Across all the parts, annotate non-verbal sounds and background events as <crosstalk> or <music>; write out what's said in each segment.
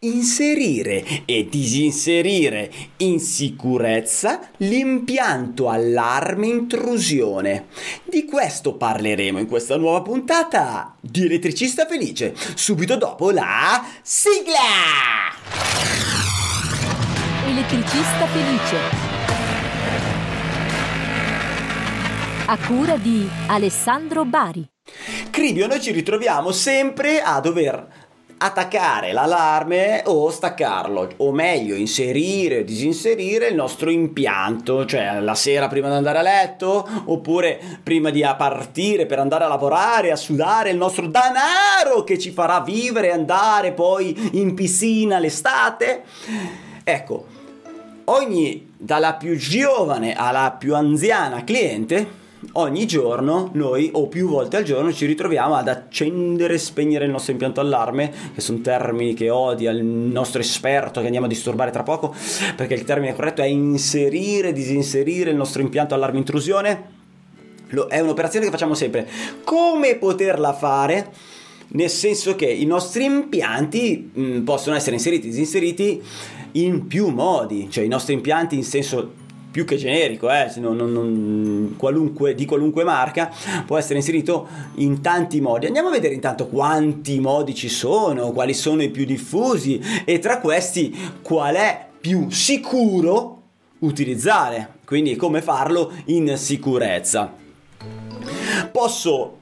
inserire e disinserire in sicurezza l'impianto allarme intrusione. Di questo parleremo in questa nuova puntata di Elettricista Felice, subito dopo la sigla! Elettricista Felice. A cura di Alessandro Bari. Cribio, noi ci ritroviamo sempre a dover attaccare l'allarme o staccarlo, o meglio inserire o disinserire il nostro impianto, cioè la sera prima di andare a letto, oppure prima di partire per andare a lavorare, a sudare il nostro denaro che ci farà vivere e andare poi in piscina l'estate. Ecco, ogni dalla più giovane alla più anziana cliente ogni giorno noi o più volte al giorno ci ritroviamo ad accendere e spegnere il nostro impianto allarme, che sono termini che odia il nostro esperto che andiamo a disturbare tra poco, perché il termine corretto è inserire, disinserire il nostro impianto allarme intrusione. È un'operazione che facciamo sempre. Come poterla fare? Nel senso che i nostri impianti mh, possono essere inseriti, disinseriti in più modi, cioè i nostri impianti in senso più che generico, eh, non, non, qualunque, di qualunque marca, può essere inserito in tanti modi. Andiamo a vedere intanto quanti modi ci sono, quali sono i più diffusi e tra questi qual è più sicuro utilizzare, quindi come farlo in sicurezza. Posso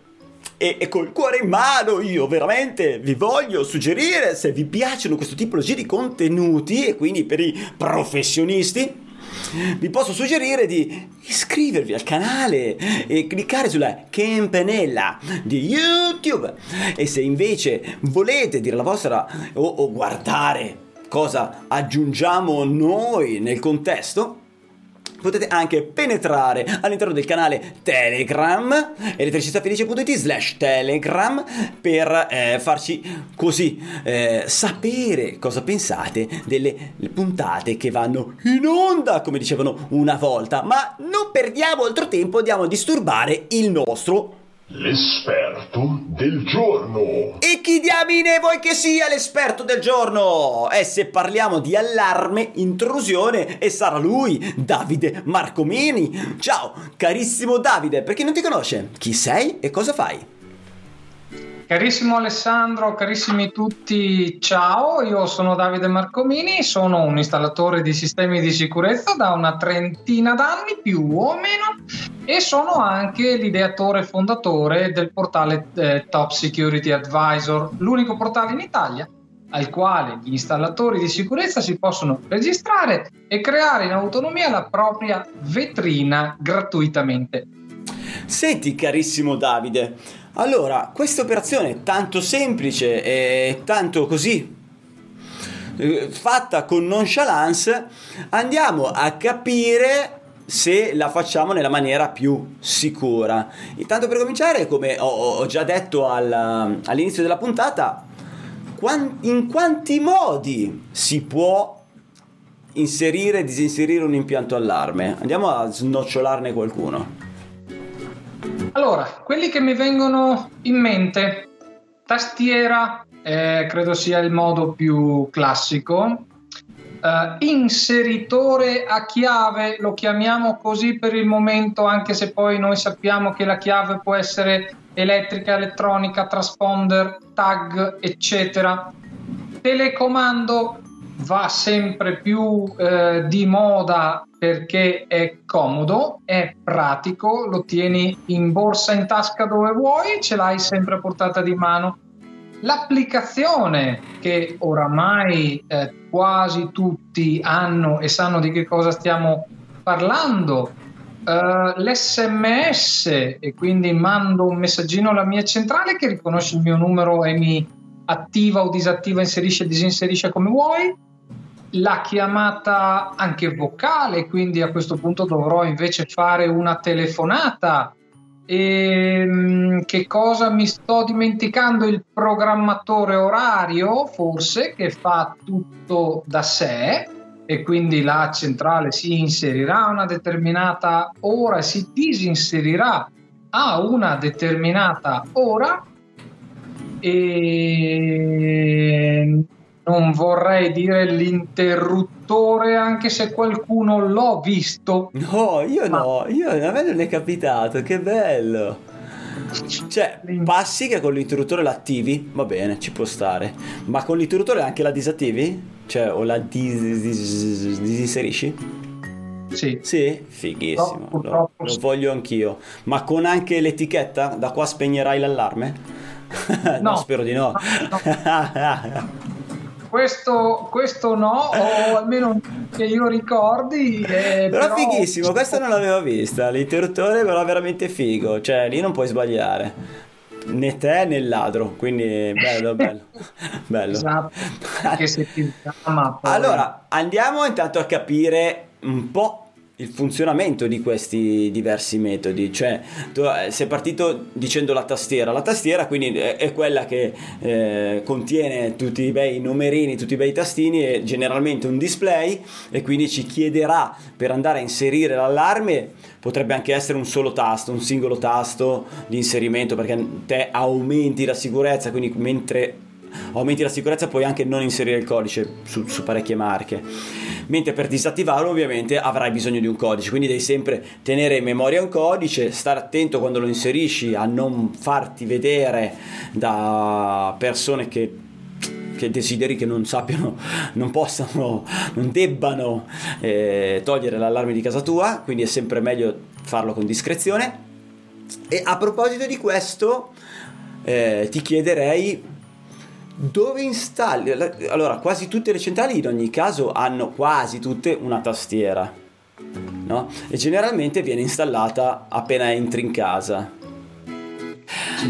e, e, col cuore in mano io veramente vi voglio suggerire se vi piacciono questo tipologia di contenuti e quindi per i professionisti vi posso suggerire di iscrivervi al canale e cliccare sulla campanella di YouTube. E se invece volete dire la vostra o, o guardare cosa aggiungiamo noi nel contesto, potete anche penetrare all'interno del canale Telegram elettricistafelice.it slash Telegram per eh, farci così eh, sapere cosa pensate delle puntate che vanno in onda come dicevano una volta. Ma non perdiamo altro tempo andiamo a disturbare il nostro L'esperto del giorno. E chi diamine vuoi che sia l'esperto del giorno? E se parliamo di allarme, intrusione, e sarà lui, Davide Marcomini. Ciao, carissimo Davide, per chi non ti conosce, chi sei e cosa fai? Carissimo Alessandro, carissimi tutti, ciao, io sono Davide Marcomini, sono un installatore di sistemi di sicurezza da una trentina d'anni più o meno e sono anche l'ideatore e fondatore del portale eh, Top Security Advisor, l'unico portale in Italia al quale gli installatori di sicurezza si possono registrare e creare in autonomia la propria vetrina gratuitamente. Senti carissimo Davide, allora, questa operazione tanto semplice e tanto così eh, fatta con nonchalance, andiamo a capire se la facciamo nella maniera più sicura. Intanto per cominciare, come ho, già detto al, all'inizio della puntata, in quanti modi si può inserire e disinserire un impianto allarme? Andiamo a snocciolarne qualcuno. Allora, quelli che mi vengono in mente, tastiera, eh, credo sia il modo più classico. Uh, inseritore a chiave, lo chiamiamo così per il momento, anche se poi noi sappiamo che la chiave può essere elettrica, elettronica, transponder, tag, eccetera. Telecomando va sempre più eh, di moda perché è comodo, è pratico, lo tieni in borsa, in tasca dove vuoi, ce l'hai sempre a portata di mano. L'applicazione che oramai eh, quasi tutti hanno e sanno di che cosa stiamo parlando, uh, l'SMS e quindi mando un messaggino alla mia centrale che riconosce il mio numero e mi attiva o disattiva, inserisce e disinserisce come vuoi la chiamata anche vocale, quindi a questo punto dovrò invece fare una telefonata. E, ehm, che cosa mi sto dimenticando? Il programmatore orario, forse, che fa tutto da sé e quindi la centrale si inserirà a una determinata ora si disinserirà a una determinata ora. E non vorrei dire l'interruttore, anche se qualcuno l'ho visto. No, io Ma- no, io, a me non è capitato, che bello. Cioè, passi che con l'interruttore l'attivi, va bene, ci può stare. Ma con l'interruttore anche la disattivi? Cioè, o la dis- dis- disinserisci? Sì. Sì, fighissimo. No, Lo, lo voglio anch'io. Ma con anche l'etichetta? Da qua spegnerai l'allarme? <laughs> no, No. spero di no. <laughs> Questo, questo no, o almeno che io ricordi. eh, però fighissimo, questa non l'avevo vista. L'interruttore però veramente figo. Cioè, lì non puoi sbagliare. Né te né il ladro. Quindi bello, <laughs> bello. bello. Esatto. Allora, andiamo intanto a capire un po' il funzionamento di questi diversi metodi. Cioè, tu eh, sei partito dicendo la tastiera. La tastiera quindi è, quella che eh, contiene tutti i bei numerini, tutti i bei tastini e generalmente un display e quindi ci chiederà per andare a inserire l'allarme potrebbe anche essere un solo tasto, un singolo tasto di inserimento perché te aumenti la sicurezza, quindi mentre aumenti la sicurezza puoi anche non inserire il codice su, su parecchie marche mentre per disattivarlo ovviamente avrai bisogno di un codice quindi devi sempre tenere in memoria un codice stare attento quando lo inserisci a non farti vedere da persone che che desideri che non sappiano, non possano, non debbano eh, togliere l'allarme di casa tua, quindi è sempre meglio farlo con discrezione. E a proposito di questo, eh, ti chiederei dove installi. Allora, quasi tutte le centrali in ogni caso hanno quasi tutte una tastiera, no? E generalmente viene installata appena entri in casa.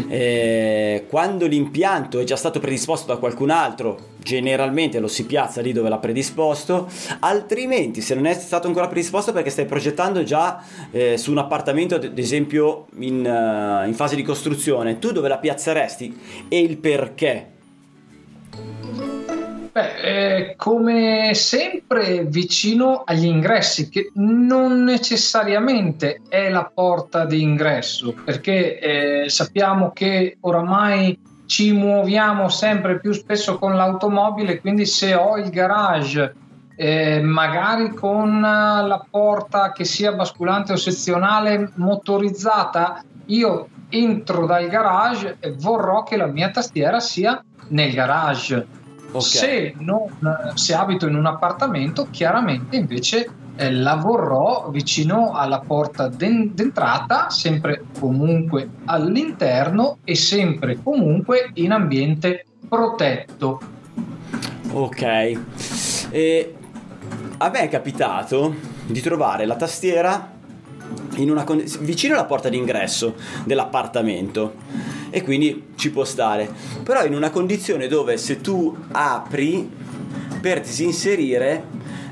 Eh, quando l'impianto è già stato predisposto da qualcun altro, generalmente lo si piazza lì dove l'ha predisposto, altrimenti se non è stato ancora predisposto perché stai progettando già eh, su un appartamento, ad esempio in, eh, in fase di costruzione, tu dove la piazzeresti e il perché? Beh, eh, come sempre vicino agli ingressi, che non necessariamente è la porta di ingresso, perché eh, sappiamo che oramai ci muoviamo sempre più spesso con l'automobile, quindi se ho il garage, eh, magari con la porta che sia basculante o sezionale motorizzata, io entro dal garage e vorrò che la mia tastiera sia nel garage. Ok. Se, non, se abito in un appartamento, chiaramente invece eh, la vorrò vicino alla porta d'en- d'entrata, sempre comunque all'interno e sempre comunque in ambiente protetto. Ok. E a me è capitato di trovare la tastiera in una con- vicino alla porta d'ingresso dell'appartamento e quindi ci può stare. Però in una condizione dove se tu apri per disinserire,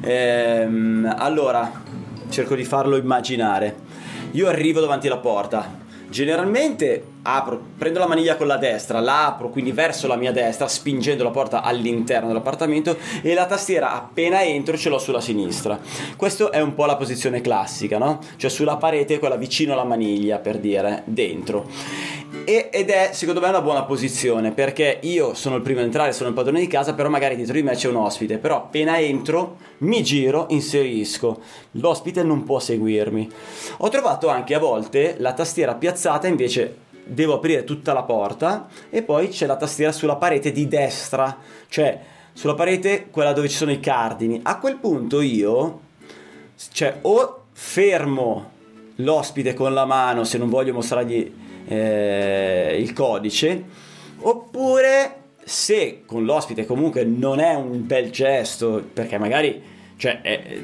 ehm, allora cerco di farlo immaginare. Io arrivo davanti alla porta. Generalmente apro, prendo la maniglia con la destra, la apro quindi verso la mia destra, spingendo la porta all'interno dell'appartamento e la tastiera appena entro ce l'ho sulla sinistra. Questa è un po' la posizione classica, no? Cioè sulla parete, quella vicino alla maniglia, per dire, dentro. E- ed è secondo me una buona posizione perché io sono il primo ad entrare, sono il padrone di casa, però magari dietro di me c'è un ospite, però appena entro mi giro, inserisco, l'ospite non può seguirmi. Ho trovato anche a volte la tastiera piazzata invece devo aprire tutta la porta e poi c'è la tastiera sulla parete di destra, cioè sulla parete quella dove ci sono i cardini. A quel punto io cioè o fermo l'ospite con la mano se non voglio mostrargli eh, il codice oppure se con l'ospite comunque non è un bel gesto perché magari cioè eh,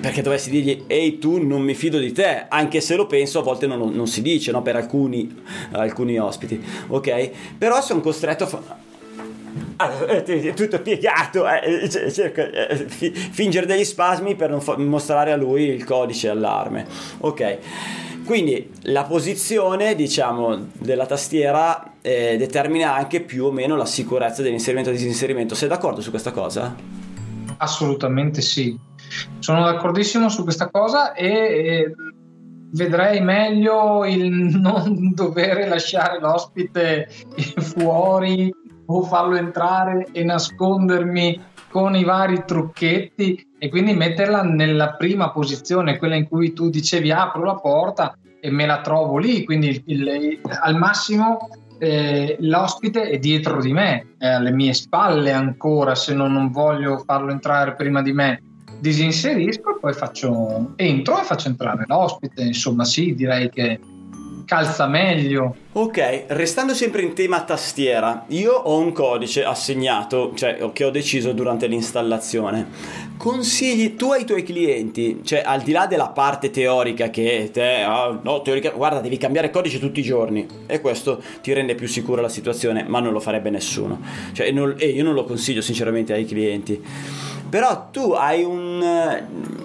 perché dovessi dirgli ehi tu non mi fido di te anche se lo penso a volte non, non si dice no, per alcuni, alcuni ospiti ok però sono costretto a fa- eh, tutto piegato, eh, c- cerco, eh, fi- fingere degli spasmi per non fa- mostrare a lui il codice allarme. Ok, quindi la posizione, diciamo, della tastiera eh, determina anche più o meno la sicurezza dell'inserimento e disinserimento. Sei d'accordo su questa cosa? Assolutamente sì. Sono d'accordissimo su questa cosa e, vedrei meglio il <laughs> non dover lasciare l'ospite fuori o farlo entrare e nascondermi con i vari trucchetti e quindi metterla nella prima posizione, quella in cui tu dicevi apro la porta e me la trovo lì, quindi il, il, al massimo eh, l'ospite è dietro di me, è alle mie spalle ancora se non, non voglio farlo entrare prima di me. Disinserisco e poi faccio entro e faccio entrare l'ospite insomma sì direi che calza meglio. Ok, restando sempre in tema tastiera, io ho un codice assegnato, cioè che ho deciso durante l'installazione. Consigli tu ai tuoi clienti, cioè al di là della parte teorica che te, oh, no, teorica, guarda, devi cambiare codice tutti i giorni e questo ti rende più sicura la situazione, ma non lo farebbe nessuno. Cioè, non, e io non lo consiglio sinceramente ai clienti. Però tu hai un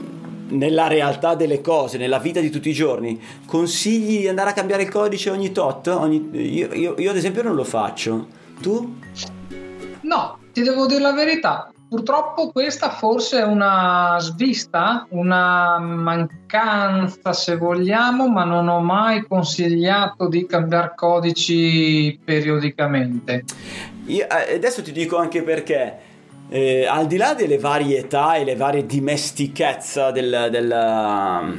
nella realtà delle cose, nella vita di tutti i giorni, consigli di andare a cambiare il codice ogni tot? Ogni... Io, io, io, ad esempio non lo faccio. Tu? No, ti devo dire la verità. Purtroppo questa forse è una svista, una mancanza se vogliamo, ma non ho mai consigliato di cambiare codici periodicamente. Io, eh, adesso ti dico anche perché eh, al di là delle varietà e le varie dimestichezza del, del,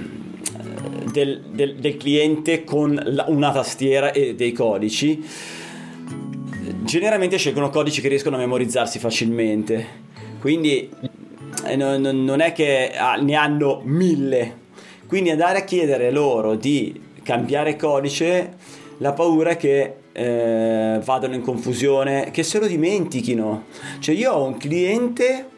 del, del, del cliente con la, una tastiera e dei codici, generalmente scelgono codici che riescono a memorizzarsi facilmente. Quindi eh, non, non, è che ah, ne hanno mille. Quindi andare a chiedere loro di cambiare codice, la paura è che eh, vadano in confusione, che se lo dimentichino. Cioè io ho un cliente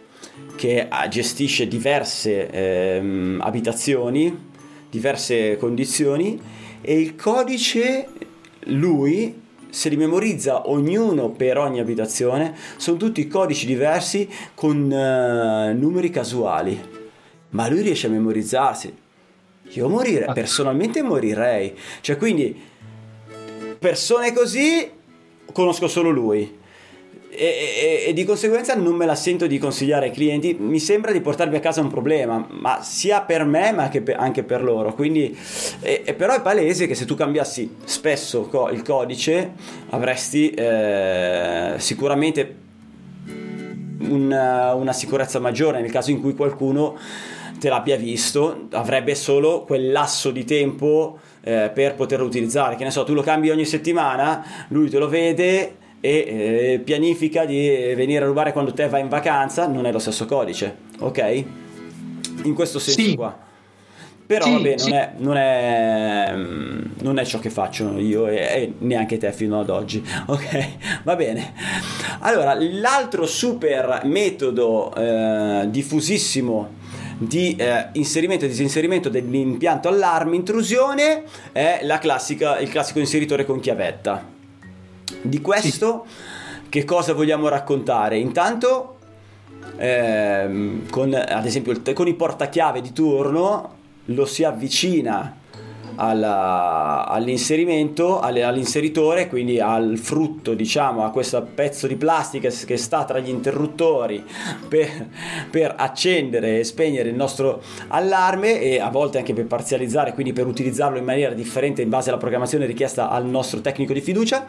che ah, gestisce diverse eh, abitazioni, diverse condizioni e il codice lui se li memorizza ognuno per ogni abitazione, sono tutti codici diversi con uh, numeri casuali, ma lui riesce a memorizzarsi. Io morire, personalmente morirei. Cioè, quindi persone così conosco solo lui. E, e, e, di conseguenza non me la sento di consigliare ai clienti. Mi sembra di portarvi a casa un problema, ma sia per me ma per, anche per loro. Quindi, e, però è palese che se tu cambiassi spesso co- il codice avresti eh, sicuramente una, una sicurezza maggiore nel caso in cui qualcuno te l'abbia visto, avrebbe solo quel lasso di tempo eh, per poterlo utilizzare. Che ne so, tu lo cambi ogni settimana, lui te lo vede e eh, pianifica di venire a rubare quando te vai in vacanza, non è lo stesso codice, ok? In questo senso sì. qua. Però sì, vabbè, sì. non, è, non, è, non, è, ciò che faccio io e, e, neanche te fino ad oggi. <laughs> Ok, va bene. Allora, l'altro super metodo eh, diffusissimo di eh, inserimento e disinserimento dell'impianto allarme intrusione è la classica, il classico inseritore con chiavetta. Di questo sì. che cosa vogliamo raccontare? Intanto ehm, con ad esempio il, con i portachiave di turno lo si avvicina alla, all'inserimento, all'inseritore, quindi al frutto, diciamo, a questo pezzo di plastica che sta tra gli interruttori per, per accendere e spegnere il nostro allarme e a volte anche per parzializzare, quindi per utilizzarlo in maniera differente in base alla programmazione richiesta al nostro tecnico di fiducia.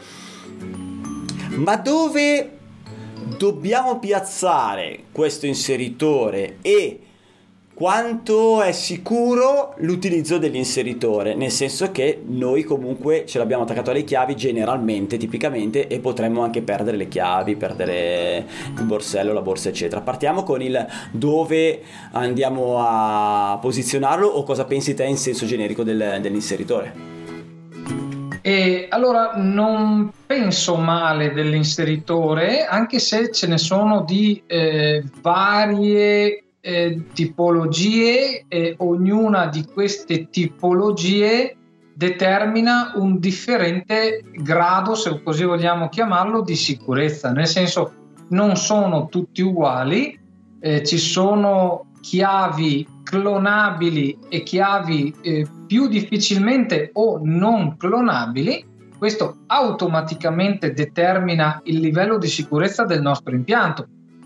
Ma dove dobbiamo piazzare questo inseritore e quanto è sicuro l'utilizzo dell'inseritore, nel senso che noi comunque ce l'abbiamo attaccato alle chiavi generalmente, tipicamente, e potremmo anche perdere le chiavi, perdere il borsello, la borsa, eccetera. Partiamo con il dove andiamo a posizionarlo o cosa pensi te in senso generico del, dell'inseritore. E allora non penso male dell'inseritore, anche se ce ne sono di eh, varie eh, tipologie e ognuna di queste tipologie determina un differente grado, se così vogliamo chiamarlo, di sicurezza, nel senso non sono tutti uguali, eh, ci sono chiavi clonabili e chiavi eh, più difficilmente o non clonabili, questo automaticamente determina il livello di sicurezza del nostro impianto.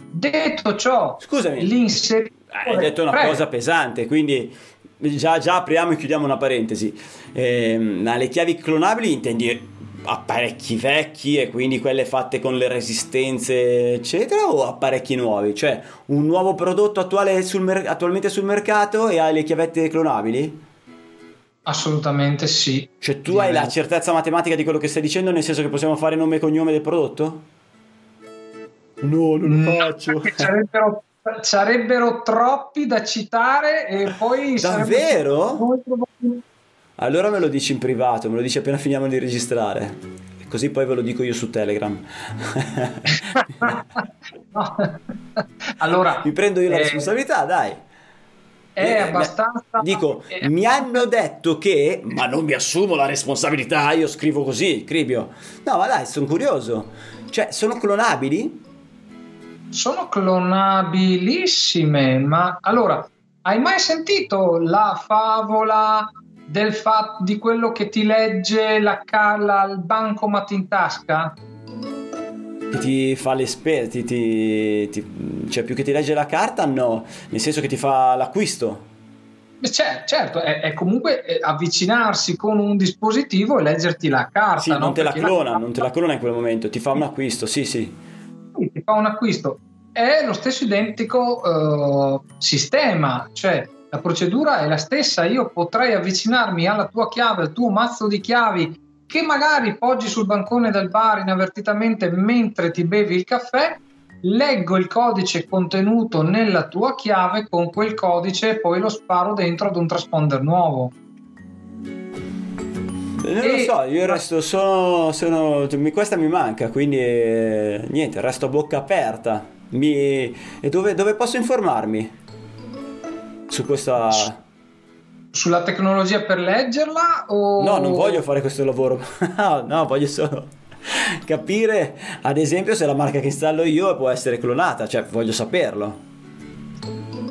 Detto ciò, scusami, l'inseritore... Hai detto una Prego. cosa pesante, quindi già, già, apriamo e chiudiamo una parentesi. Eh, le chiavi clonabili intendi apparecchi vecchi e quindi quelle fatte con le resistenze eccetera o apparecchi nuovi? Cioè un nuovo prodotto attuale sul mer- attualmente sul mercato e hai le chiavette clonabili? Assolutamente sì. Cioè tu hai la certezza matematica di quello che stai dicendo nel senso che possiamo fare nome e cognome del prodotto? No, non lo faccio. sarebbero, sarebbero troppi da citare e poi... Davvero? Allora me lo dici in privato, me lo dici appena finiamo di registrare. Così poi ve lo dico io su Telegram. <laughs> allora, mi prendo io la eh, responsabilità, dai. È eh, abbastanza. Dico, è... mi hanno detto che, ma non mi assumo la responsabilità, io scrivo così, Cribio. No, ma dai, sono curioso. Cioè, sono clonabili? Sono clonabilissime, ma allora, hai mai sentito la favola del fatto di quello che ti legge la calla al bancomat in tasca? Che ti fa le spese, ti, ti, ti, cioè più che ti legge la carta, no, nel senso che ti fa l'acquisto. Cioè, certo, è, è, comunque avvicinarsi con un dispositivo e leggerti la carta. Sì, no? non te la clona, carta... non te la clona in quel momento, ti fa un acquisto, sì, sì. Fa un acquisto. È lo stesso identico uh, sistema, cioè la procedura è la stessa, io potrei avvicinarmi alla tua chiave, al tuo mazzo di chiavi che magari poggi sul bancone del bar inavvertitamente mentre ti bevi il caffè, leggo il codice contenuto nella tua chiave, con quel codice e poi lo sparo dentro ad un transponder nuovo. Non e... lo so, io resto, sono, sono, questa mi manca, quindi eh, niente, resto a bocca aperta. Mi, e dove, dove posso informarmi? su questa... Sulla tecnologia per leggerla? O... No, non voglio fare questo lavoro. <laughs> no, voglio solo capire, ad esempio, se la marca che installo io può essere clonata, cioè voglio saperlo.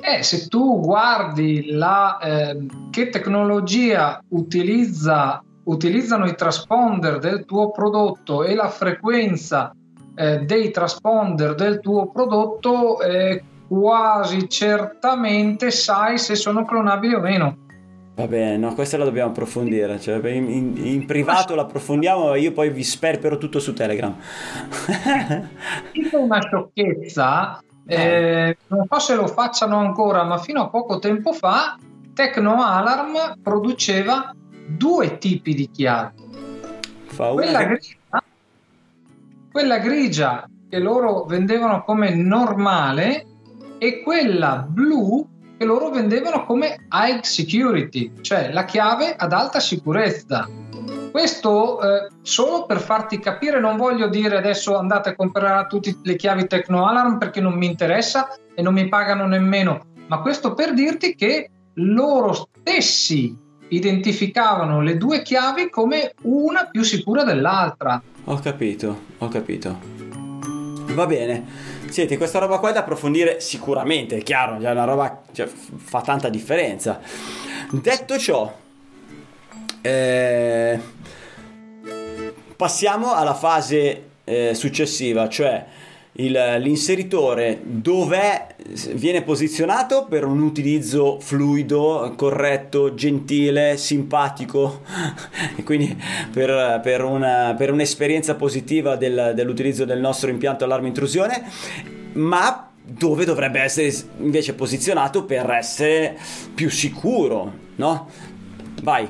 Eh, se tu guardi la, eh, che tecnologia utilizza, utilizzano i transponder del tuo prodotto e la frequenza eh, dei transponder del tuo prodotto, eh, quasi certamente sai se sono clonabili o meno. Va bene, no, questa la dobbiamo approfondire. Cioè, in, in, in, privato la approfondiamo e io poi vi sperpero tutto su Telegram. <laughs> Dico una sciocchezza, eh, non so se lo facciano ancora, ma fino a poco tempo fa Tecno Alarm produceva due tipi di chiavi. Quella grigia, quella grigia che loro vendevano come normale e quella blu che loro vendevano come high security, cioè la chiave ad alta sicurezza. Questo eh, solo per farti capire, non voglio dire adesso andate a comprare tutte le chiavi Tecno Alarm perché non mi interessa e non mi pagano nemmeno, ma questo per dirti che loro stessi identificavano le due chiavi come una più sicura dell'altra. Ho capito, ho capito. Va bene. Senti, questa roba qua è da approfondire sicuramente, è chiaro, è una roba cioè, fa tanta differenza. Detto ciò, eh, passiamo alla fase eh, successiva, cioè il, l'inseritore dove viene posizionato per un utilizzo fluido, corretto, gentile, simpatico <laughs> e quindi per, per, una, per un'esperienza positiva del, dell'utilizzo del nostro impianto allarme intrusione, ma dove dovrebbe essere invece posizionato per essere più sicuro, no? Vai.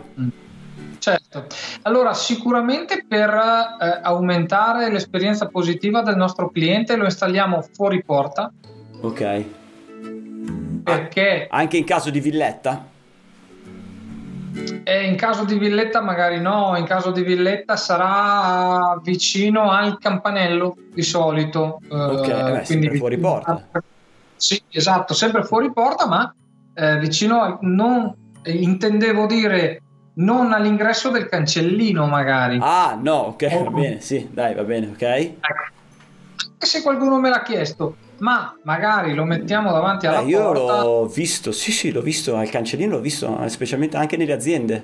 Certo, allora sicuramente per eh, aumentare l'esperienza positiva del nostro cliente lo installiamo fuori porta. Ok. Perché... Anche in caso di villetta? E in caso di villetta magari no, in caso di villetta sarà vicino al campanello di solito. Ok, eh, beh, quindi fuori porta. Sì, esatto, sempre fuori porta, ma eh, vicino al... non intendevo dire non all'ingresso del cancellino magari. Ah, no, ok, oh. va bene, sì, dai, va bene, ok. Ecco. E se qualcuno me l'ha chiesto, ma magari lo mettiamo davanti alla eh, io porta. Io l'ho visto, sì, sì, l'ho visto al cancellino, l'ho visto, eh, specialmente anche nelle aziende,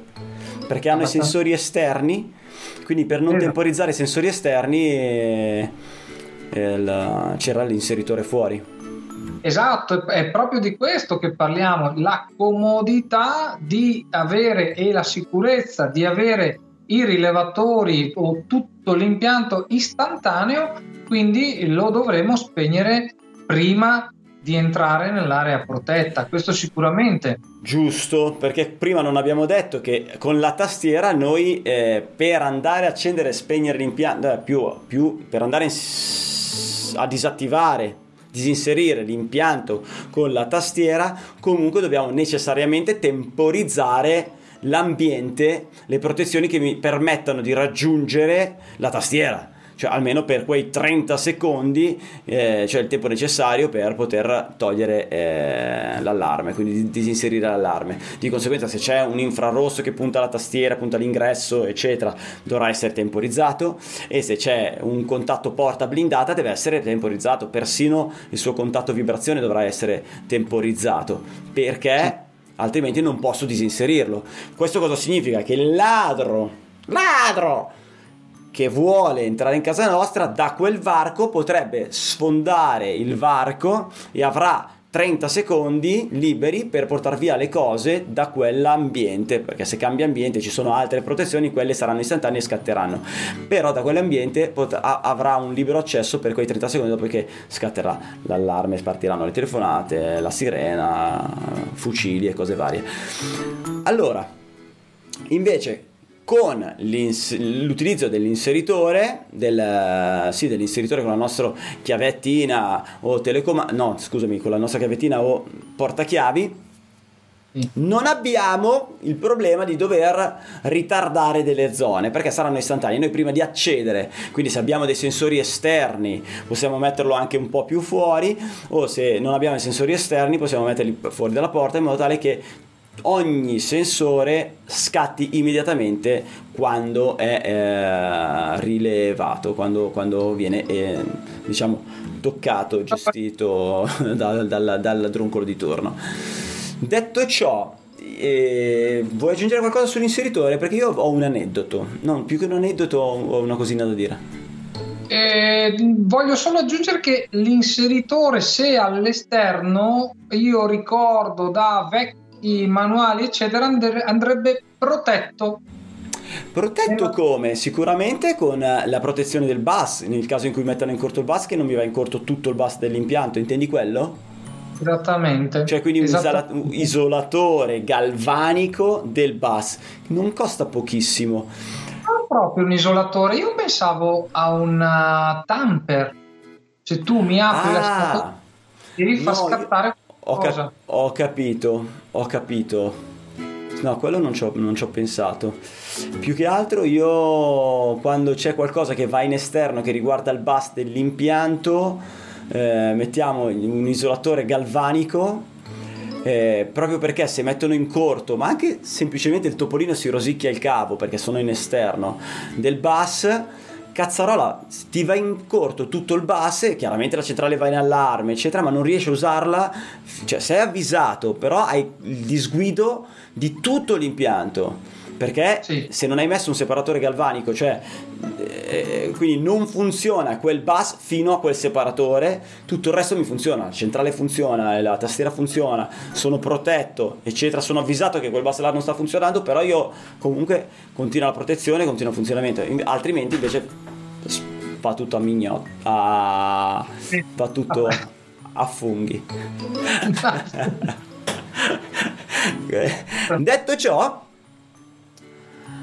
perché hanno i sensori esterni, quindi per non esatto. temporizzare i sensori esterni eh, eh, c'era l'inseritore fuori. Esatto, è proprio di questo che parliamo, la comodità di avere e la sicurezza di avere i rilevatori o tutto l'impianto istantaneo, quindi lo dovremo spegnere prima di entrare nell'area protetta, questo sicuramente. Giusto, perché prima non abbiamo detto che con la tastiera noi eh, per andare a accendere e spegnere l'impianto, eh, più, più per andare in, a disattivare disinserire l'impianto con la tastiera, comunque dobbiamo necessariamente temporizzare l'ambiente, le protezioni che mi permettano di raggiungere la tastiera cioè almeno per quei 30 secondi, eh, cioè il tempo necessario per poter togliere eh, l'allarme, quindi disinserire l'allarme. Di conseguenza, se c'è un infrarosso che punta alla tastiera, punta all'ingresso, eccetera, dovrà essere temporizzato. E se c'è un contatto porta blindata, deve essere temporizzato. Persino il suo contatto vibrazione dovrà essere temporizzato perché altrimenti non posso disinserirlo. Questo cosa significa? Che il ladro, ladro che vuole entrare in casa nostra da quel varco potrebbe sfondare il varco e avrà 30 secondi liberi per portare via le cose da quell'ambiente perché se cambia ambiente ci sono altre protezioni quelle saranno istantanee e scatteranno. Però da quell'ambiente pot- avrà un libero accesso per quei 30 secondi dopo che scatterà. L'allarme partiranno le telefonate la sirena fucili e cose varie. Allora invece con l'utilizzo dell'inseritore, del, sì, dell'inseritore con la nostra chiavettina o telecomando, no scusami, con la nostra chiavettina o portachiavi, non abbiamo il problema di dover ritardare delle zone perché saranno istantanee. Noi prima di accedere, quindi se abbiamo dei sensori esterni, possiamo metterlo anche un po' più fuori, o se non abbiamo i sensori esterni, possiamo metterli fuori dalla porta in modo tale che ogni sensore scatti immediatamente quando è eh, rilevato, quando, quando viene eh, diciamo toccato, gestito <laughs> dal, dal, dal druncolo di turno. Detto ciò, eh, vuoi aggiungere qualcosa sull'inseritore? Perché io ho un aneddoto, no, più che un aneddoto ho una cosina da dire. Eh, voglio solo aggiungere che l'inseritore, se all'esterno, io ricordo da vecchio i manuali, eccetera, andrebbe protetto. Protetto come? Sicuramente con la protezione del bus, nel caso in cui mettano in corto il bus, che non mi va in corto tutto il bus dell'impianto, intendi quello? Esattamente. Cioè quindi Esattamente. un isolatore galvanico del bus, non costa pochissimo. Non proprio un isolatore, io pensavo a un uh, tamper. Se tu mi apri ah, la scatola, devi far no, scattare io ho, cap- ho, capito, ho capito. No, quello non ci, ho, non ci ho pensato. Più che altro io quando c'è qualcosa che va in esterno che riguarda il bus dell'impianto, eh, mettiamo un isolatore galvanico eh, proprio perché se mettono in corto, ma anche semplicemente il topolino si rosicchia il cavo perché sono in esterno del bus cazzarola ti va in corto tutto il bus chiaramente la centrale va in allarme eccetera ma non riesci a usarla cioè sei avvisato però hai il disguido di tutto l'impianto perché sì. se non hai messo un separatore galvanico cioè eh, quindi non funziona quel bus fino a quel separatore tutto il resto mi funziona la centrale funziona la tastiera funziona sono protetto eccetera sono avvisato che quel bus là non sta funzionando però io comunque continua la protezione continua il funzionamento altrimenti invece fa tutto a mignotta a... fa tutto a funghi <laughs> <laughs> detto ciò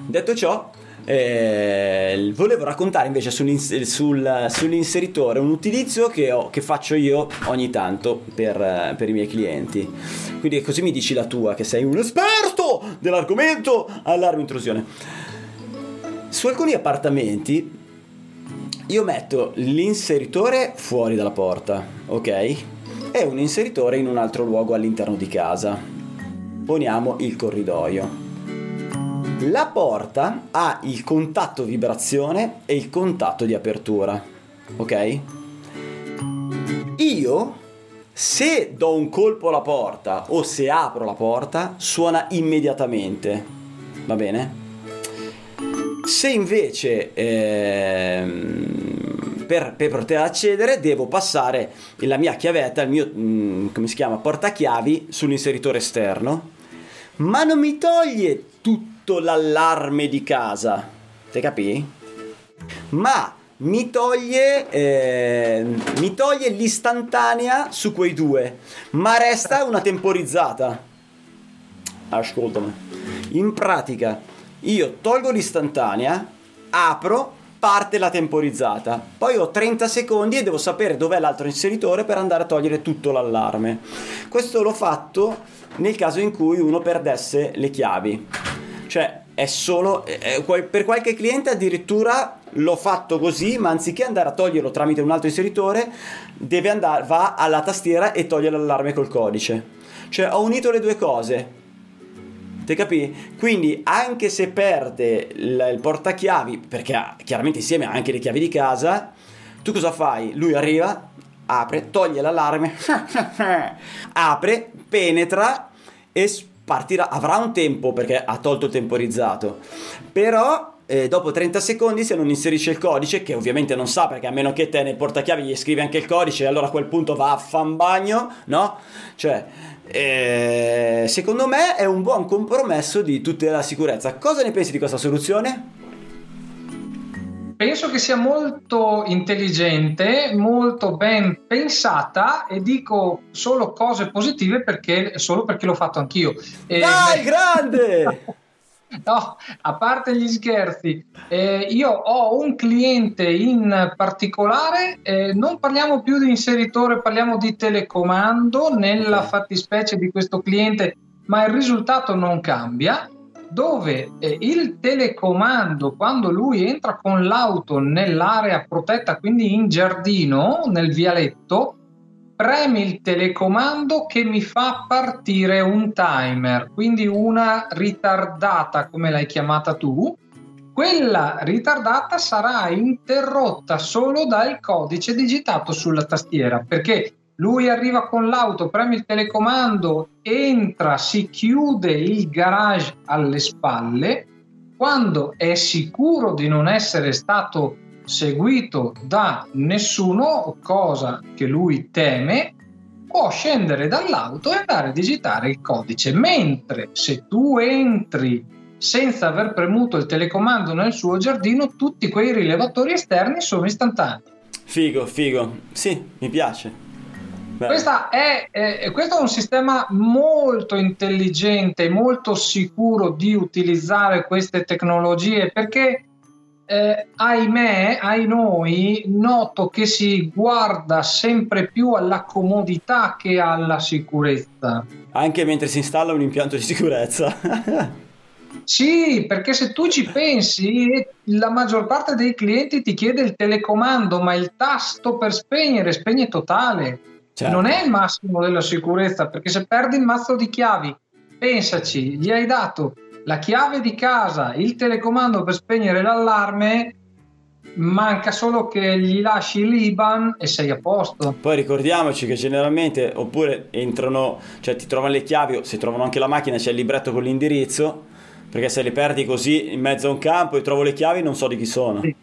detto ciò eh, volevo raccontare invece sull'ins- sul, sull'inseritore un utilizzo che, ho, che, faccio io ogni tanto per, per, i miei clienti. Quindi così mi dici la tua, che sei un esperto dell'argomento allarme intrusione. Su alcuni appartamenti io metto l'inseritore fuori dalla porta, ok? E un inseritore in un altro luogo all'interno di casa. Poniamo il corridoio la porta ha il contatto vibrazione e il contatto di apertura, ok? Io, se do un colpo alla porta o se apro la porta, suona immediatamente, va bene? Se invece ehm, per, per, poter accedere devo passare la mia chiavetta, il mio, mh, mm, come si chiama, portachiavi sull'inseritore esterno, ma non mi toglie tutto l'allarme di casa. Te capì? ma mi toglie, eh, mi toglie l'istantanea su quei due, ma resta una temporizzata. Ascoltami. In pratica, io tolgo l'istantanea, apro, parte la temporizzata. Poi ho 30 secondi e devo sapere dov'è l'altro inseritore per andare a togliere tutto l'allarme. Questo l'ho fatto nel caso in cui uno perdesse le chiavi. Cioè, è solo è, per qualche cliente addirittura l'ho fatto così, ma anziché andare a toglierlo tramite un altro inseritore, deve andare va alla tastiera e toglie l'allarme col codice. Cioè, ho unito le due cose. Ti capi? Quindi anche se perde il, il portachiavi, perché ha chiaramente insieme ha anche le chiavi di casa, tu cosa fai? Lui arriva, apre, toglie l'allarme, <laughs> apre, penetra e partirà, avrà un tempo perché ha tolto il temporizzato, però eh, dopo 30 secondi se non inserisce il codice, che ovviamente non sa perché a meno che te nel portachiavi gli scrivi anche il codice, allora a quel punto va a fan bagno, no? Cioè, eh, secondo me è un buon compromesso di tutta la sicurezza. Cosa ne pensi di questa soluzione? penso che sia molto intelligente, molto ben pensata e dico solo cose positive perché, solo perché l'ho fatto anch'io. Dai, grande! <laughs> No, a parte gli scherzi, eh, io ho un cliente in particolare, eh, non parliamo più di inseritore, parliamo di telecomando nella fattispecie di questo cliente, ma il risultato non cambia dove eh, il telecomando, quando lui entra con l'auto nell'area protetta, quindi in giardino, nel vialetto, premi il telecomando che mi fa partire un timer, quindi una ritardata, come l'hai chiamata tu. Quella ritardata sarà interrotta solo dal codice digitato sulla tastiera, perché lui arriva con l'auto, preme il telecomando, entra, si chiude il garage alle spalle. Quando è sicuro di non essere stato seguito da nessuno, cosa che lui teme, può scendere dall'auto e andare a digitare il codice. Mentre se tu entri senza aver premuto il telecomando nel suo giardino, tutti quei rilevatori esterni sono istantanei. Figo, figo. Sì, mi piace. È, eh, questo è un sistema molto intelligente, molto sicuro di utilizzare queste tecnologie perché eh, ahimè, ai noi, noto che si guarda sempre più alla comodità che alla sicurezza. Anche mentre si installa un impianto di sicurezza. <laughs> Sì, perché se tu ci pensi, la maggior parte dei clienti ti chiede il telecomando, ma il tasto per spegnere spegne totale. Certo. Non è il massimo della sicurezza, perché se perdi il mazzo di chiavi, pensaci, gli hai dato la chiave di casa, il telecomando per spegnere l'allarme, manca solo che gli lasci l'IBAN e sei a posto. Poi ricordiamoci che generalmente oppure entrano, cioè ti trovano le chiavi o se trovano anche la macchina c'è il libretto con l'indirizzo, perché se le perdi così in mezzo a un campo e trovo le chiavi non so di chi sono. Sì.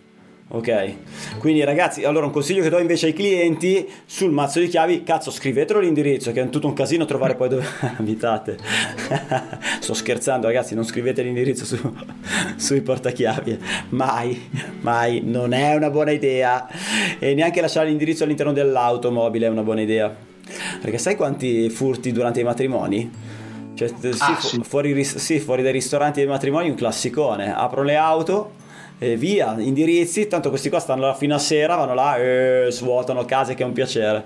Ok, quindi ragazzi, allora un consiglio che do invece ai clienti sul mazzo di chiavi, cazzo, scrivetelo l'indirizzo, che è tutto un casino trovare poi dove <laughs> abitate. <laughs> Sto scherzando, ragazzi, non scrivete l'indirizzo su, <laughs> sui portachiavi, mai, mai, non è una buona idea. E neanche lasciare l'indirizzo all'interno dell'automobile è una buona idea. Perché sai quanti furti durante i matrimoni? Cioè, sì, ah, fu- sì. Fuori, sì, fuori dai ristoranti dei matrimoni un classicone. Apro le auto e via, indirizzi, tanto questi qua stanno là fino a sera, vanno là e svuotano case che è un piacere.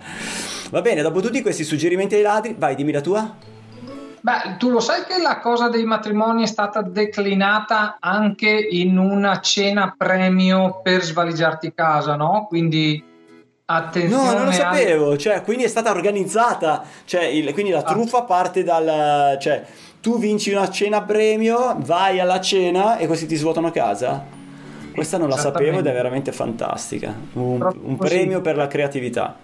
Va bene, dopo tutti questi suggerimenti ai ladri, vai, dimmi la tua. Beh, tu lo sai che la cosa dei matrimoni è stata declinata anche in una cena premio per svaligiarti casa, no? Quindi attenzione. No, non lo sapevo, cioè, quindi è stata organizzata, cioè, il, quindi la ah. truffa parte dal... Cioè, tu vinci una cena premio, vai alla cena e questi ti svuotano casa? Questa non la sapevo ed è veramente fantastica. Un, un premio per la creatività.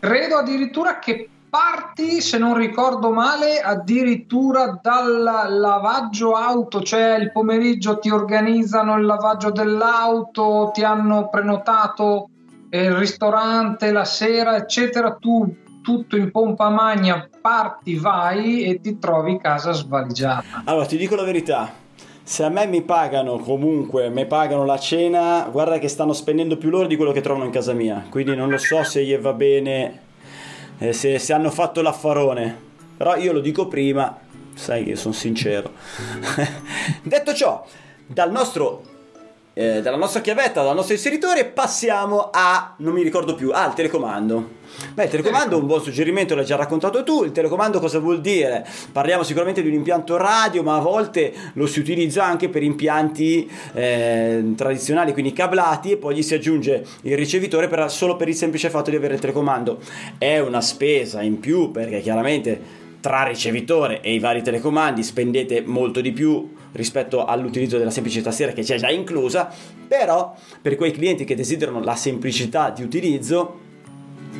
Credo addirittura che parti, se non ricordo male, addirittura dal lavaggio auto, cioè il pomeriggio ti organizzano il lavaggio dell'auto, ti hanno prenotato il ristorante la sera, eccetera, tu tutto in pompa magna parti, vai e ti trovi casa svaligiata. Allora, ti dico la verità, se a me mi pagano comunque, mi pagano la cena, guarda che stanno spendendo più loro di quello che trovano in casa mia. Quindi non lo so se gli va bene, eh, se, se hanno fatto l'affarone. Però io lo dico prima, sai che sono sincero. <laughs> Detto ciò, dal nostro eh, dalla nostra chiavetta, dal nostro inseritore, passiamo a, non mi ricordo più, al telecomando. Beh, il telecomando è un buon suggerimento, l'hai già raccontato tu. Il telecomando cosa vuol dire? Parliamo sicuramente di un impianto radio, ma a volte lo si utilizza anche per impianti eh, tradizionali, quindi cablati, e poi gli si aggiunge il ricevitore per, solo per il semplice fatto di avere il telecomando. È una spesa in più perché chiaramente tra ricevitore e i vari telecomandi spendete molto di più rispetto all'utilizzo della semplice tastiera che c'è già inclusa, però per quei clienti che desiderano la semplicità di utilizzo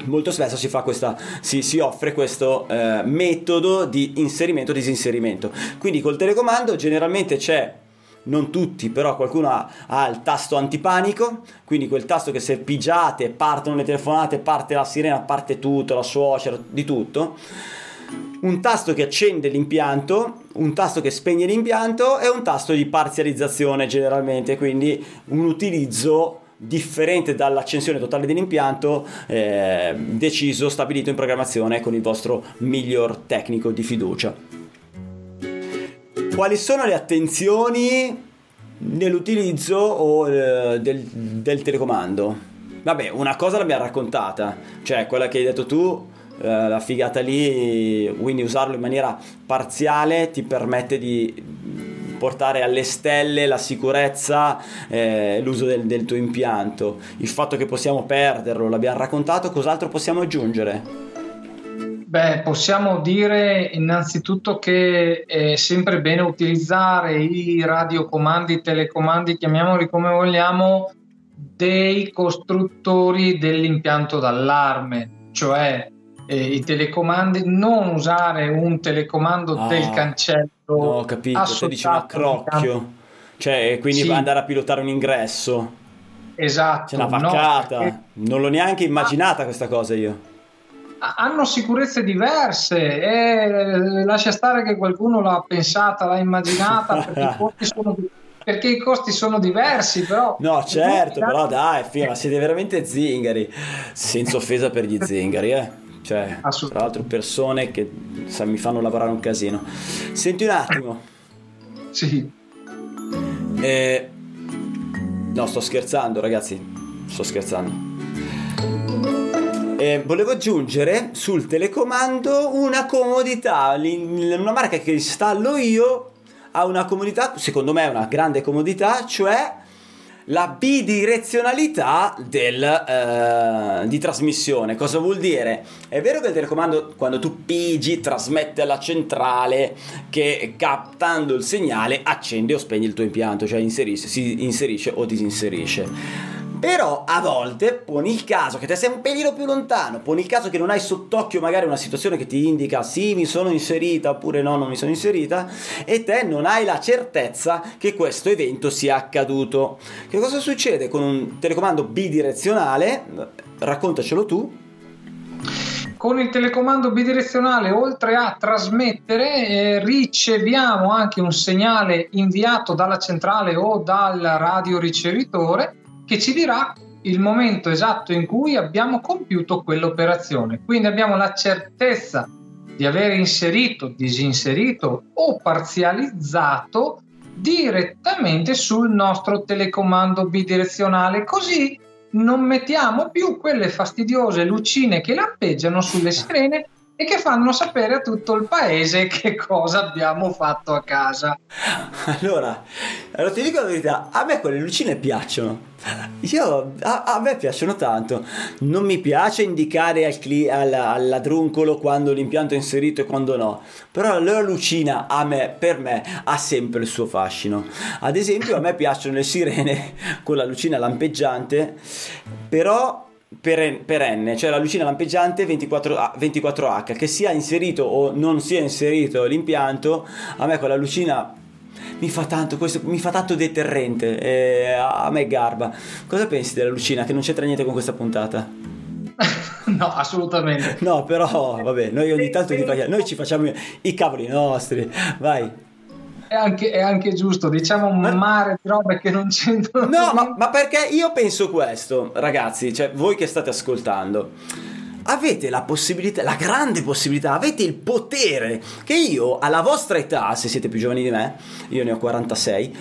molto spesso si, questa, si, si offre questo eh, metodo di inserimento disinserimento. Quindi col telecomando generalmente c'è non tutti, però qualcuno ha, ha, il tasto antipanico, quindi quel tasto che se pigiate partono le telefonate, parte la sirena, parte tutto, la suocera, di tutto un tasto che accende l'impianto, un tasto che spegne l'impianto e un tasto di parzializzazione generalmente, quindi un utilizzo differente dall'accensione totale dell'impianto eh, deciso, stabilito in programmazione con il vostro miglior tecnico di fiducia. Quali sono le attenzioni nell'utilizzo o, eh, del, del telecomando? Vabbè, una cosa l'abbiamo raccontata, cioè quella che hai detto tu eh, la figata lì, quindi usarlo in maniera parziale ti permette di portare alle stelle la sicurezza, eh, l'uso del, del tuo impianto. Il fatto che possiamo perderlo, l'abbiamo raccontato, cos'altro possiamo aggiungere? Beh, possiamo dire innanzitutto che è sempre bene utilizzare i radiocomandi, i telecomandi, chiamiamoli come vogliamo, dei costruttori dell'impianto d'allarme, cioè eh, i telecomandi, non usare un telecomando ah, del cancello. No, ho capito, tu dici un accrocchio, cioè quindi sì. andare a pilotare un ingresso. Esatto. C'è una vaccata, no, perché... non l'ho neanche immaginata ah, questa cosa io. Hanno sicurezze diverse e lascia stare che qualcuno l'ha pensata, l'ha immaginata perché i <laughs> costi sono perché i costi sono diversi, però. No, certo, però dai, figa, siete veramente zingari. Senza offesa per gli zingari, eh cioè tra l'altro persone che sa, mi fanno lavorare un casino. Senti un attimo. <clears throat> Sì. Eh, no sto scherzando ragazzi. Sto scherzando. Eh, volevo aggiungere sul telecomando una comodità. Una marca che installo io ha una comodità secondo me è una grande comodità cioè la bidirezionalità del, eh, di trasmissione. Cosa vuol dire? È vero che il telecomando quando tu pigi trasmette alla centrale che captando il segnale accende o spegne il tuo impianto, cioè inserisce, si inserisce o disinserisce. Però a volte poni il caso che te sei un pelino più lontano, poni il caso che non hai sott'occhio magari una situazione che ti indica sì mi sono inserita oppure no non mi sono inserita e te non hai la certezza che questo evento sia accaduto. Che cosa succede con un telecomando bidirezionale? Raccontacelo tu con il telecomando bidirezionale, oltre a trasmettere, eh, riceviamo anche un segnale inviato dalla centrale o dal radioricevitore che ci dirà il momento esatto in cui abbiamo compiuto quell'operazione. Quindi abbiamo la certezza di aver inserito, disinserito o parzializzato direttamente sul nostro telecomando bidirezionale, così non mettiamo più quelle fastidiose lucine che lampeggiano sulle sirene e che fanno sapere a tutto il paese che cosa abbiamo fatto a casa. Allora, allora ti dico la verità, a me quelle lucine piacciono. Io, a, a me piacciono tanto. Non mi piace indicare al, cli, al, al ladruncolo quando l'impianto è inserito e quando no. Però la lucina a me, per me, ha sempre il suo fascino. Ad esempio, a me piacciono le sirene <laughs> con la lucina lampeggiante, però perenne, cioè la lucina lampeggiante 24, 24H, che sia inserito o non sia inserito l'impianto, a me quella lucina mi fa tanto, questo, mi fa tanto deterrente, e a me garba. Cosa pensi della lucina che non c'entra niente con questa puntata? <laughs> no, assolutamente. No, però vabbè, noi ogni tanto noi ci facciamo i cavoli nostri, vai. È anche, è anche giusto, diciamo un Ma- mare di robe che non c'entrano. No, ma, ma perché io penso questo, ragazzi, cioè voi che state ascoltando, avete la possibilità, la grande possibilità, avete il potere che io alla vostra età, se siete più giovani di me, io ne ho 46,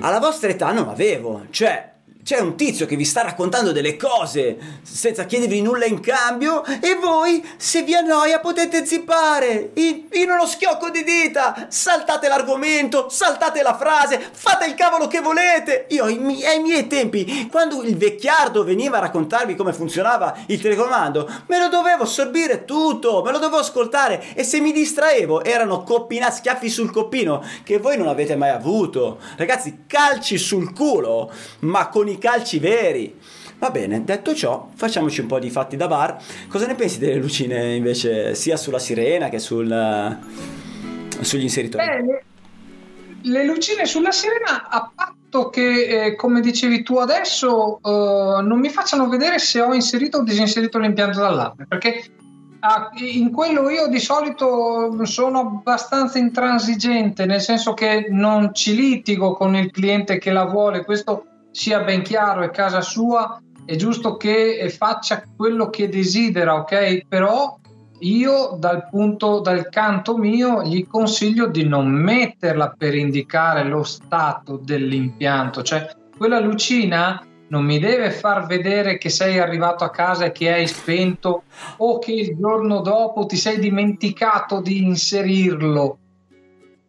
alla vostra età non avevo, cioè c'è un tizio che vi sta raccontando delle cose senza chiedervi nulla in cambio e voi, se vi annoia, potete zippare in, in uno schiocco di dita. Saltate l'argomento, saltate la frase, fate il cavolo che volete. Io ai, mi- ai miei tempi, quando il vecchiardo veniva a raccontarmi come funzionava il telecomando, me lo dovevo assorbire tutto, me lo dovevo ascoltare e se mi distraevo erano coppina, schiaffi sul coppino che voi non avete mai avuto. Ragazzi, calci sul culo, ma con i calci veri. Va bene, detto ciò, facciamoci un po' di fatti da bar. Cosa ne pensi delle lucine invece, sia sulla sirena che sul, eh, sugli inseritori? Beh, le, le lucine sulla sirena, a patto che, eh, come dicevi tu adesso, eh, non mi facciano vedere se ho inserito o disinserito l'impianto d'allarme, perché ah, in quello io di solito sono abbastanza intransigente, nel senso che non ci litigo con il cliente che la vuole, questo sia ben chiaro, è casa sua, è giusto che eh, faccia quello che desidera, ok? Però io dal punto dal canto mio gli consiglio di non metterla per indicare lo stato dell'impianto, cioè quella lucina non mi deve far vedere che sei arrivato a casa e che hai spento o che il giorno dopo ti sei dimenticato di inserirlo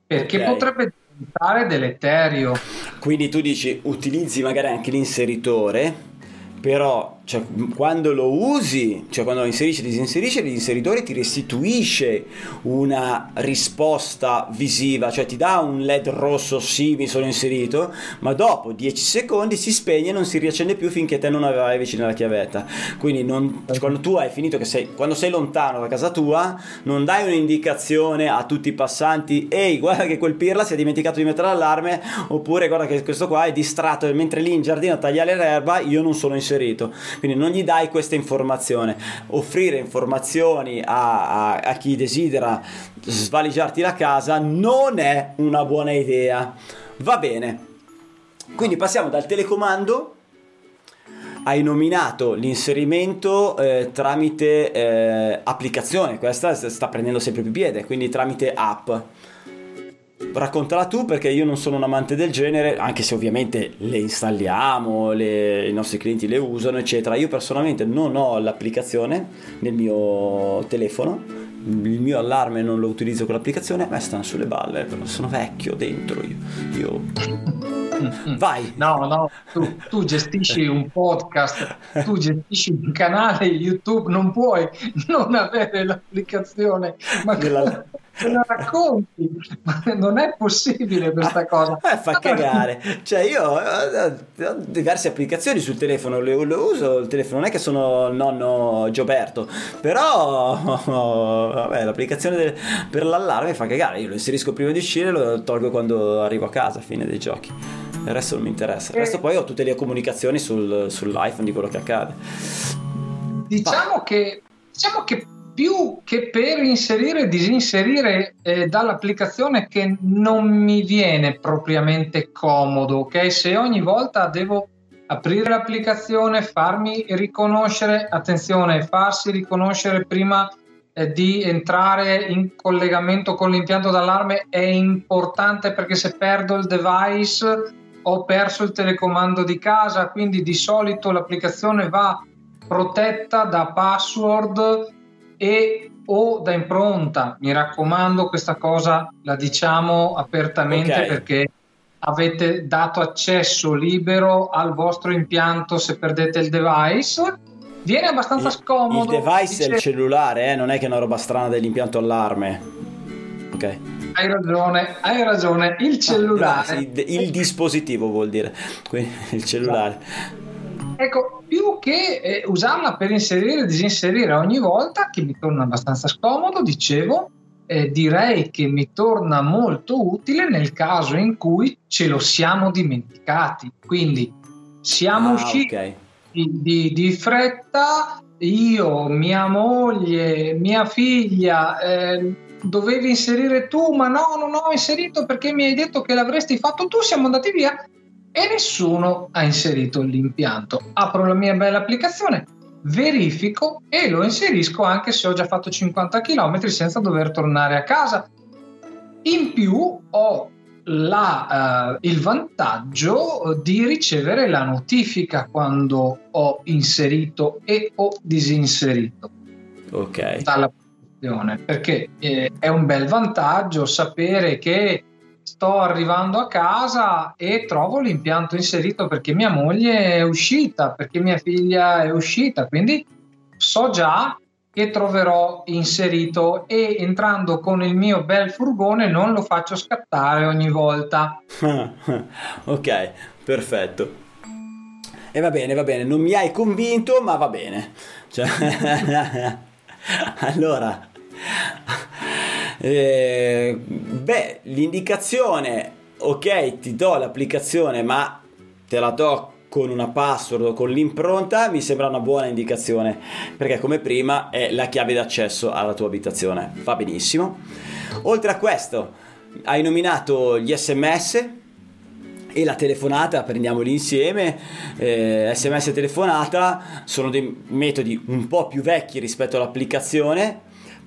perché Ok. potrebbe diventare deleterio. Quindi tu dici utilizzi magari anche l'inseritore, però cioè, quando lo usi, cioè quando lo inserisci e disinserisci, l'inseritore ti restituisce una risposta visiva, cioè ti dà un LED rosso, sì, mi sono inserito, ma dopo 10 secondi si spegne e non si riaccende più finché te non avrai vicino la chiavetta. Quindi non- cioè, quando tu hai finito che sei, quando sei lontano da casa tua, non dai un'indicazione a tutti i passanti, ehi, guarda che quel pirla si è dimenticato di mettere l'allarme, oppure guarda che questo qua è distratto mentre lì in giardino a tagliare l'erba io non sono inserito. Quindi non gli dai questa informazione. Offrire informazioni a, a- a chi desidera svaligiarti la casa non è una buona idea. Va bene. Quindi passiamo dal telecomando hai nominato l'inserimento eh, tramite eh, applicazione, questa sta prendendo sempre più piede, quindi tramite app. Raccontala tu perché io non sono un amante del genere, anche se ovviamente le installiamo, le- i nostri clienti le usano, eccetera. Io personalmente non ho l'applicazione nel mio telefono, il mio allarme non lo utilizzo con l'applicazione, a me stanno sulle balle, però sono vecchio dentro io. io... <laughs> Vai! No, no, tu, tu gestisci un podcast, tu gestisci un canale YouTube, non puoi non avere l'applicazione. Ma Della- la racconti? <laughs> Non è possibile questa cosa. Eh, fa cagare. Cioè, io eh, ho diverse applicazioni sul telefono, le, le uso. Il telefono non è che sono il nonno Gioberto, però <laughs> vabbè, l'applicazione del- per l'allarme fa cagare. Io lo inserisco prima di uscire e lo tolgo quando arrivo a casa, fine dei giochi. Il resto non mi interessa. Il resto poi ho tutte le comunicazioni sul- sull'iPhone di quello che accade. Diciamo che, diciamo che più che per inserire e disinserire eh, dall'applicazione che non mi viene propriamente comodo, ok? Se ogni volta devo aprire l'applicazione, farmi riconoscere, attenzione, farsi riconoscere prima eh, di entrare in collegamento con l'impianto d'allarme è importante perché se perdo il device ho perso il telecomando di casa, quindi di solito l'applicazione va protetta da password e o da impronta. Mi raccomando, questa cosa la diciamo apertamente Ok. perché avete dato accesso libero al vostro impianto se perdete il device. Viene abbastanza Il, scomodo. il device è il dice- cellulare, eh, non è che è una roba strana dell'impianto allarme. Ok. Hai ragione, hai ragione. Il cellulare. Ah, il, il dispositivo vuol dire. Quindi il cellulare. Ecco, più che eh, usarla per inserire e disinserire ogni volta, che mi torna abbastanza scomodo, dicevo, eh, direi che mi torna molto utile nel caso in cui ce lo siamo dimenticati. Quindi siamo Ah, usciti ok. di, di- di fretta, io, mia moglie, mia figlia, eh, dovevi inserire tu, ma no, non ho inserito perché mi hai detto che l'avresti fatto tu, siamo andati via e nessuno ha inserito l'impianto. Apro la mia bella applicazione, verifico e lo inserisco anche se ho già fatto 50 km senza dover tornare a casa. In più ho la, uh, il vantaggio di ricevere la notifica quando ho inserito e ho disinserito. Ok. Dall'applicazione, perché eh, è un bel vantaggio sapere che sto arrivando a casa e trovo l'impianto inserito perché mia moglie è uscita, perché mia figlia è uscita, quindi so già che troverò inserito e entrando con il mio bel furgone non lo faccio scattare ogni volta. <laughs> ok, perfetto. E va bene, va bene, non mi hai convinto, ma va bene. Cioè... <laughs> allora, eh, beh, l'indicazione, ok, ti do l'applicazione, ma te la do con una password o con l'impronta mi sembra una buona indicazione perché come prima è la chiave d'accesso alla tua abitazione. Va benissimo. Oltre a questo hai nominato gli sms e la telefonata, prendiamoli insieme, eh, sms e telefonata sono dei metodi un po' più vecchi rispetto all'applicazione,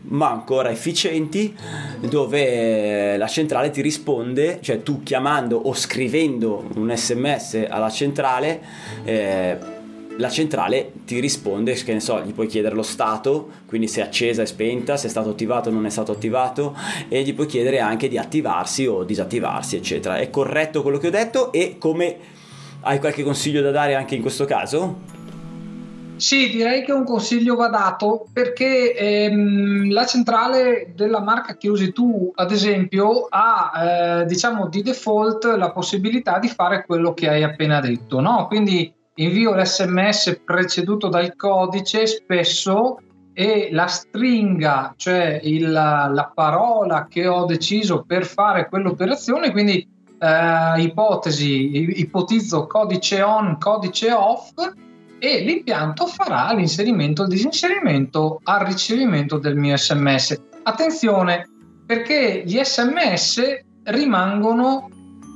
ma ancora efficienti dove la centrale ti risponde, cioè tu chiamando o scrivendo un sms alla centrale, eh, la centrale ti risponde, che ne so, gli puoi chiedere lo stato, quindi se è accesa e spenta, se è stato attivato o non è stato attivato e gli puoi chiedere anche di attivarsi o disattivarsi, eccetera. È corretto quello che ho detto e come hai qualche consiglio da dare anche in questo caso? Sì, direi che un consiglio va dato perché ehm, la centrale della marca che usi tu, ad esempio, ha eh, diciamo di default la possibilità di fare quello che hai appena detto, no? Quindi invio l'SMS preceduto dal codice spesso e la stringa, cioè il, la parola che ho deciso per fare quell'operazione, quindi eh, ipotesi, ipotizzo codice on, codice off e l'impianto farà l'inserimento e il disinserimento al ricevimento del mio sms. Attenzione perché gli sms rimangono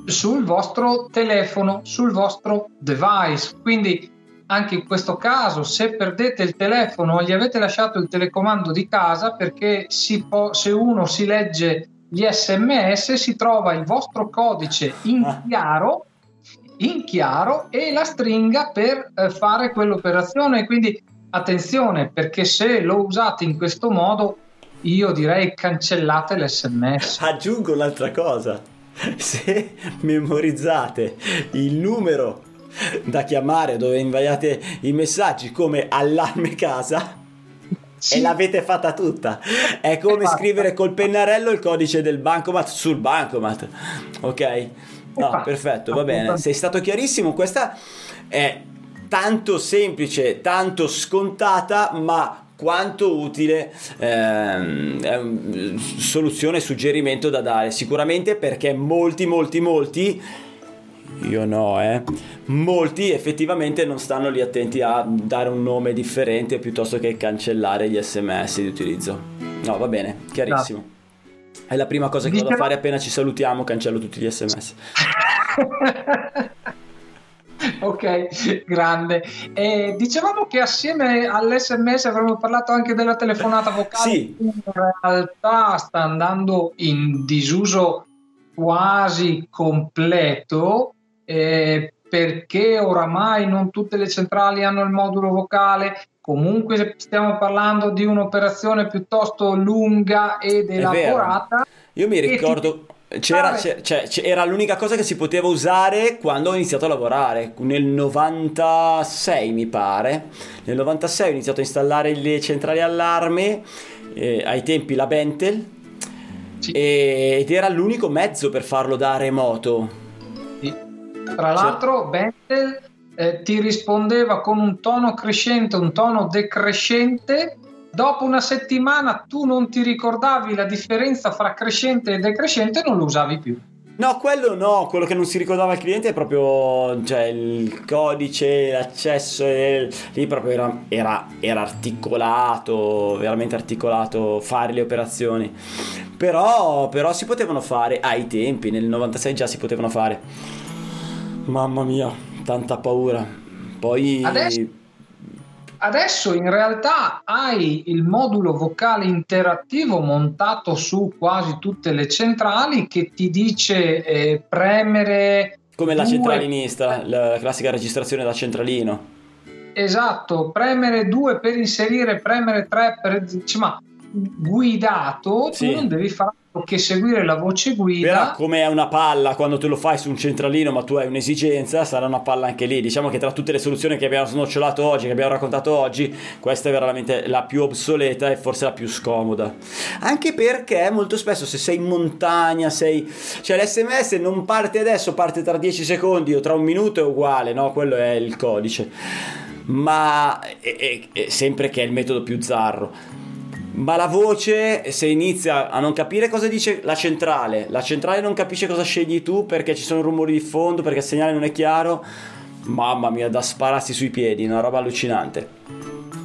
sul vostro telefono, sul vostro device, quindi anche in questo caso se perdete il telefono o gli avete lasciato il telecomando di casa perché po- se uno si legge gli sms si trova il vostro codice in ah. chiaro in chiaro e la stringa per eh, fare quell'operazione. Quindi attenzione perché se lo usate in questo modo io direi cancellate l'SMS. <laughs> Aggiungo un'altra cosa. <laughs> Se memorizzate il numero da chiamare dove inviate i messaggi come allarme casa sì. e l'avete fatta tutta. È come scrivere col pennarello il codice del bancomat sul bancomat. Ok? No, perfetto, va bene. Sei stato chiarissimo. Questa è tanto semplice, tanto scontata, ma quanto utile ehm, soluzione, suggerimento da dare. Sicuramente perché molti, molti, molti io no, eh. Molti effettivamente non stanno lì attenti a dare un nome differente piuttosto che cancellare gli sms di utilizzo. No, va bene, chiarissimo. Grazie. È la prima cosa che vado a fare appena ci salutiamo, cancello tutti gli sms. <laughs> ok, grande. E dicevamo che assieme all'SMS avremmo parlato anche della telefonata vocale. Sì. In realtà sta andando in disuso quasi completo eh, perché oramai non tutte le centrali hanno il modulo vocale Comunque stiamo parlando di un'operazione piuttosto lunga ed elaborata. Io mi ricordo... C'era, c'era, cioè, era l'unica cosa che si poteva usare quando ho iniziato a lavorare nel 96 mi pare nel 96 ho iniziato a installare le centrali allarme eh, ai tempi la Bentel sì. ed era l'unico mezzo per farlo da remoto. Tra l'altro. Bentel eh, ti rispondeva con un tono crescente, un tono decrescente. Dopo una settimana tu non ti ricordavi la differenza fra crescente e decrescente e non lo usavi più. No, quello no, quello che non si ricordava il cliente è proprio cioè, il codice, l'accesso, e- lì proprio era, era- era articolato, veramente articolato fare le operazioni. Però, però si potevano fare ai tempi, nel 96 già si potevano fare. Mamma mia, tanta paura. Poi... Adesso- Adesso in realtà hai il modulo vocale interattivo montato su quasi tutte le centrali che ti dice eh, premere Come la centralinista, la classica registrazione da centralino. Esatto, premere 2 per inserire, premere 3 per ma guidato, Sì. tu non devi fare che seguire la voce Però guida. come è una palla quando te lo fai su un centralino ma tu hai un'esigenza, sarà una palla anche lì. Diciamo che tra tutte le soluzioni che abbiamo snocciolato oggi, che abbiamo raccontato oggi, questa è veramente la più obsoleta e forse la più scomoda. Anche perché molto spesso se sei in montagna, sei... cioè l'SMS non parte adesso, parte tra 10 secondi o tra un minuto è uguale, no? Quello è il codice. Ma è, è- è sempre che è il metodo più zarro. Ma la voce, se inizia a non capire cosa dice la centrale, la centrale non capisce cosa scegli tu perché ci sono rumori di fondo, perché il segnale non è chiaro, mamma mia, da spararsi sui piedi, una roba allucinante.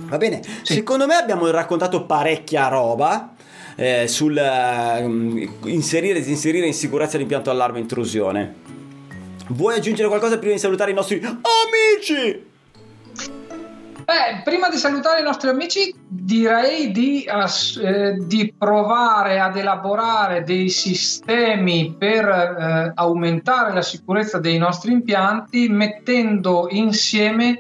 Va bene, secondo me abbiamo raccontato parecchia roba eh, sul eh, inserire e disinserire in sicurezza l'impianto allarme intrusione. Vuoi aggiungere qualcosa prima di salutare i nostri amici? Beh, prima di salutare i nostri amici, direi di, eh, di provare ad elaborare dei sistemi per eh, aumentare la sicurezza dei nostri impianti mettendo insieme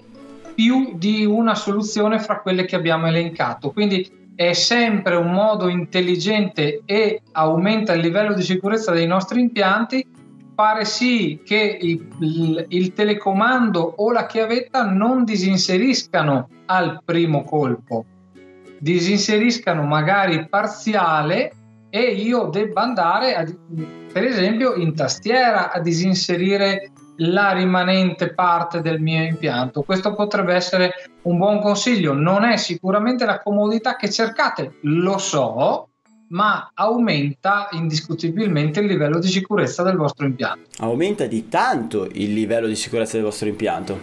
più di una soluzione fra quelle che abbiamo elencato. Quindi è sempre un modo intelligente e aumenta il livello di sicurezza dei nostri impianti fare sì che il, il- telecomando o la chiavetta non disinseriscano al primo colpo, disinseriscano magari parziale e io debba andare, a- per esempio, in tastiera a disinserire la rimanente parte del mio impianto. Questo potrebbe essere un buon consiglio. Non è sicuramente la comodità che cercate, lo so, ma aumenta indiscutibilmente il livello di sicurezza del vostro impianto. aumenta di tanto il livello di sicurezza del vostro impianto.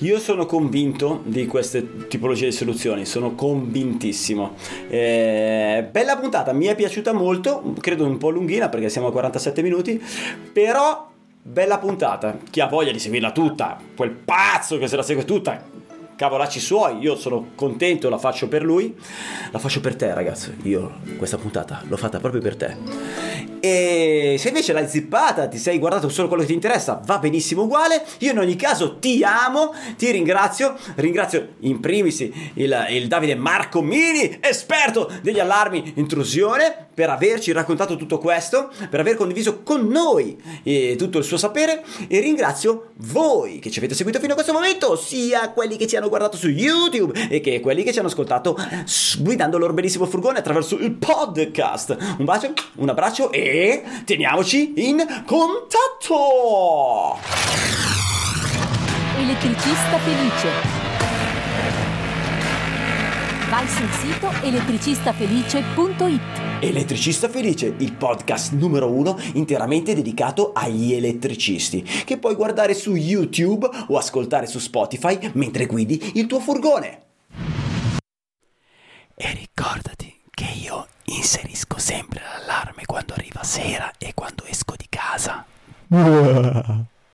Io sono convinto di queste tipologie di soluzioni, sono convintissimo. Eh, bella puntata, mi è piaciuta molto, credo un po' lunghina perché siamo a 47 minuti, però bella puntata. Chi ha voglia di seguirla tutta, quel pazzo che se la segue tutta, cavolacci suoi, io sono contento, la faccio per lui, la faccio per te ragazzo, io questa puntata l'ho fatta proprio per te. E se invece l'hai zippata, ti sei guardato solo quello che ti interessa, va benissimo uguale. Io in ogni caso ti amo, ti ringrazio. Ringrazio in primis il, il Davide Marco Mini, esperto degli allarmi intrusione, per averci raccontato tutto questo, per aver condiviso con noi eh, tutto il suo sapere. E ringrazio voi che ci avete seguito fino a questo momento, sia quelli che ci hanno guardato su YouTube e che quelli che ci hanno ascoltato guidando il loro bellissimo furgone attraverso il podcast. Un bacio, un abbraccio e teniamoci in contatto! Elettricista felice. Vai sul sito elettricistafelice.it. Elettricista Felice, il podcast numero uno interamente dedicato agli elettricisti, che puoi guardare su YouTube o ascoltare su Spotify mentre guidi il tuo furgone. E ricordati che io inserisco sempre l'allarme quando arriva sera e quando esco di casa. <laughs>